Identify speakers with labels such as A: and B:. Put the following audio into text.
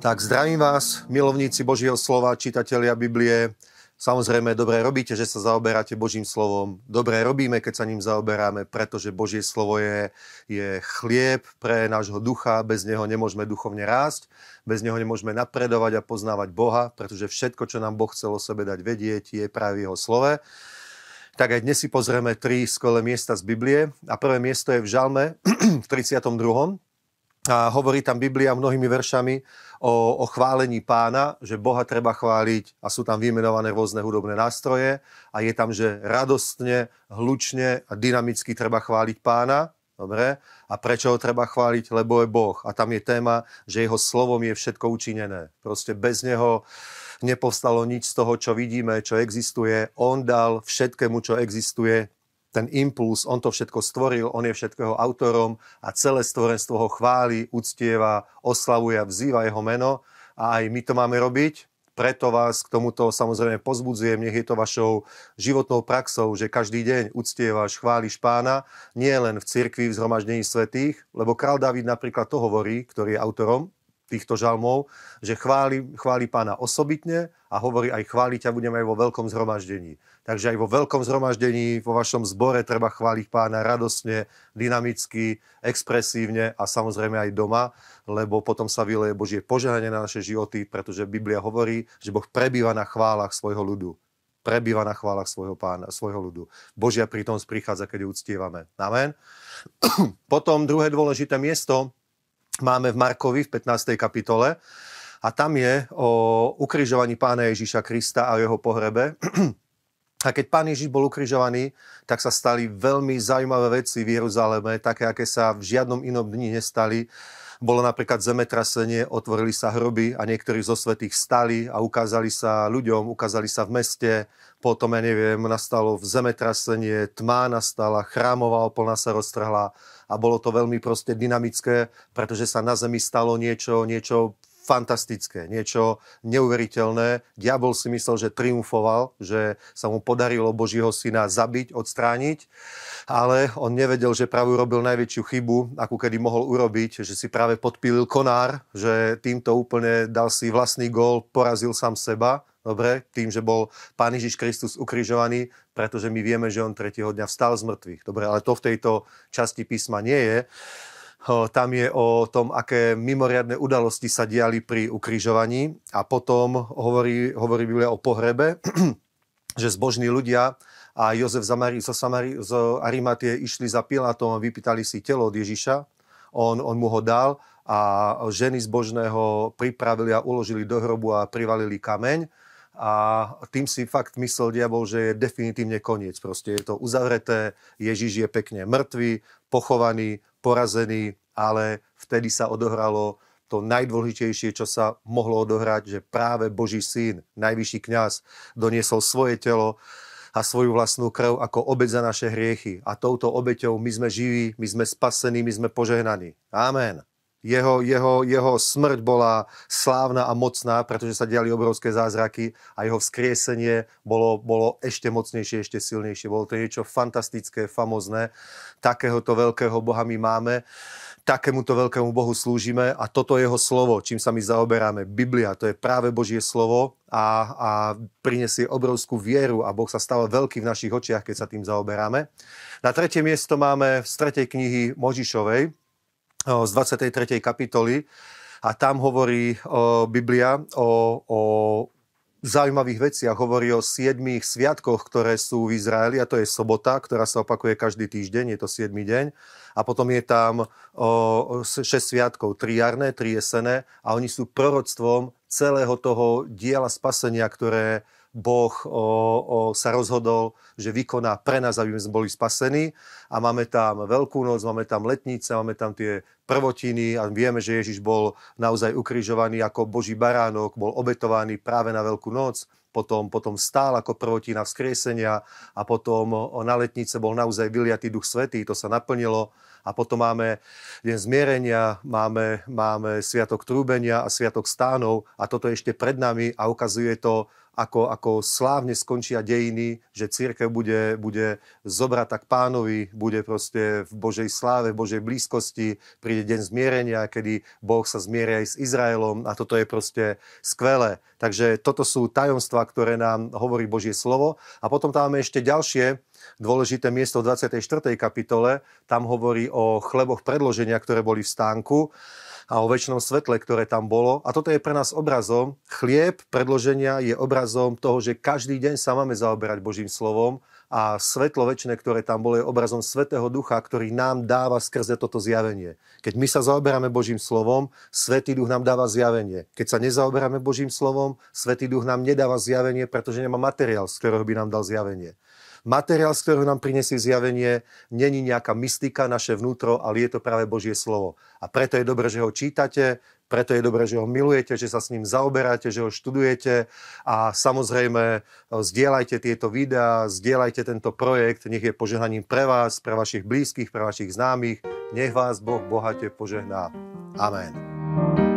A: Tak zdravím vás, milovníci Božieho slova, čitatelia Biblie. Samozrejme, dobre robíte, že sa zaoberáte Božím slovom. Dobre robíme, keď sa ním zaoberáme, pretože Božie slovo je, je chlieb pre nášho ducha. Bez neho nemôžeme duchovne rásť, bez neho nemôžeme napredovať a poznávať Boha, pretože všetko, čo nám Boh chcel o sebe dať vedieť, je práve jeho slove. Tak aj dnes si pozrieme tri skvelé miesta z Biblie. A prvé miesto je v Žalme v 32. A hovorí tam Biblia mnohými veršami o, o chválení pána, že Boha treba chváliť a sú tam vymenované rôzne hudobné nástroje a je tam, že radostne, hlučne a dynamicky treba chváliť pána. Dobre? A prečo ho treba chváliť? Lebo je Boh. A tam je téma, že jeho slovom je všetko učinené. Proste bez neho nepovstalo nič z toho, čo vidíme, čo existuje. On dal všetkému, čo existuje, ten impuls, on to všetko stvoril, on je všetkého autorom a celé stvorenstvo ho chváli, uctieva, oslavuje a vzýva jeho meno. A aj my to máme robiť. Preto vás k tomuto samozrejme pozbudzujem, nech je to vašou životnou praxou, že každý deň uctievaš, chváliš pána, nie len v cirkvi, v zhromaždení svetých, lebo král David napríklad to hovorí, ktorý je autorom týchto žalmov, že chváli, chváli pána osobitne a hovorí aj chváliť ťa budeme aj vo veľkom zhromaždení. Takže aj vo veľkom zhromaždení, vo vašom zbore treba chváliť pána radosne, dynamicky, expresívne a samozrejme aj doma, lebo potom sa vyleje Božie požehnanie na naše životy, pretože Biblia hovorí, že Boh prebýva na chválach svojho ľudu prebýva na chválach svojho pána, svojho ľudu. Božia prítomnosť prichádza, keď ju uctievame. Amen. Potom druhé dôležité miesto máme v Markovi v 15. kapitole a tam je o ukrižovaní pána Ježíša Krista a jeho pohrebe. A keď pán Ježiš bol ukrižovaný, tak sa stali veľmi zaujímavé veci v Jeruzaleme, také, aké sa v žiadnom inom dni nestali. Bolo napríklad zemetrasenie, otvorili sa hroby a niektorí zo svetých stali a ukázali sa ľuďom, ukázali sa v meste. Potom, ja neviem, nastalo zemetrasenie, tma nastala, chrámová opolna sa roztrhla a bolo to veľmi proste dynamické, pretože sa na zemi stalo niečo, niečo fantastické, niečo neuveriteľné. Diabol si myslel, že triumfoval, že sa mu podarilo Božího syna zabiť, odstrániť, ale on nevedel, že práve urobil najväčšiu chybu, akú kedy mohol urobiť, že si práve podpílil konár, že týmto úplne dal si vlastný gól, porazil sám seba Dobre, tým, že bol Pán Ježiš Kristus ukrižovaný, pretože my vieme, že on tretieho dňa vstal z mŕtvych. Dobre, ale to v tejto časti písma nie je. Tam je o tom, aké mimoriadne udalosti sa diali pri ukrižovaní a potom hovorí, hovorí Biblia o pohrebe, že zbožní ľudia a Jozef Zamari, Arimatie išli za Pilátom a vypýtali si telo od Ježiša. On, on mu ho dal a ženy zbožného pripravili a uložili do hrobu a privalili kameň a tým si fakt myslel diabol, že je definitívne koniec. Proste je to uzavreté, Ježiš je pekne mŕtvý, pochovaný, porazený, ale vtedy sa odohralo to najdôležitejšie, čo sa mohlo odohrať, že práve Boží syn, najvyšší kňaz, doniesol svoje telo a svoju vlastnú krv ako obeď za naše hriechy. A touto obeťou my sme živí, my sme spasení, my sme požehnaní. Amen. Jeho, jeho, jeho smrť bola slávna a mocná, pretože sa diali obrovské zázraky a jeho vzkriesenie bolo, bolo ešte mocnejšie, ešte silnejšie. Bolo to niečo fantastické, famozné. Takéhoto veľkého Boha my máme, takémuto veľkému Bohu slúžime a toto je jeho slovo, čím sa my zaoberáme. Biblia, to je práve Božie slovo a, a prinesie obrovskú vieru a Boh sa stáva veľký v našich očiach, keď sa tým zaoberáme. Na tretie miesto máme z tretej knihy Možišovej, z 23. kapitoly a tam hovorí Biblia o, o zaujímavých veciach. Hovorí o siedmých sviatkoch, ktoré sú v Izraeli a to je sobota, ktorá sa opakuje každý týždeň, je to siedmy deň. A potom je tam o, 6 sviatkov, tri jarné, tri jesené a oni sú proroctvom celého toho diela spasenia, ktoré Boh o, o, sa rozhodol, že vykoná pre nás, aby sme boli spasení. A máme tam Veľkú noc, máme tam letnice, máme tam tie prvotiny a vieme, že Ježiš bol naozaj ukrižovaný ako Boží baránok, bol obetovaný práve na Veľkú noc potom, potom stál ako prvotina vzkriesenia a potom na letnice bol naozaj vyliatý duch svetý, to sa naplnilo. A potom máme deň zmierenia, máme, máme sviatok trúbenia a sviatok stánov a toto je ešte pred nami a ukazuje to ako, ako slávne skončia dejiny, že církev bude, bude zobrať tak pánovi, bude proste v Božej sláve, v Božej blízkosti, príde deň zmierenia, kedy Boh sa zmieria aj s Izraelom a toto je proste skvelé. Takže toto sú tajomstvá, ktoré nám hovorí Božie slovo. A potom tam máme ešte ďalšie dôležité miesto v 24. kapitole. Tam hovorí o chleboch predloženia, ktoré boli v stánku a o väčšnom svetle, ktoré tam bolo. A toto je pre nás obrazom. Chlieb predloženia je obrazom toho, že každý deň sa máme zaoberať Božím slovom a svetlo väčšie, ktoré tam bolo, je obrazom Svetého Ducha, ktorý nám dáva skrze toto zjavenie. Keď my sa zaoberáme Božím slovom, Svetý Duch nám dáva zjavenie. Keď sa nezaoberáme Božím slovom, Svetý Duch nám nedáva zjavenie, pretože nemá materiál, z ktorého by nám dal zjavenie. Materiál, z ktorého nám prinesie zjavenie, není nejaká mystika, naše vnútro, ale je to práve Božie slovo. A preto je dobré, že ho čítate, preto je dobré, že ho milujete, že sa s ním zaoberáte, že ho študujete a samozrejme zdieľajte tieto videá, zdieľajte tento projekt, nech je požehnaním pre vás, pre vašich blízkych, pre vašich známych. Nech vás Boh bohate požehná. Amen.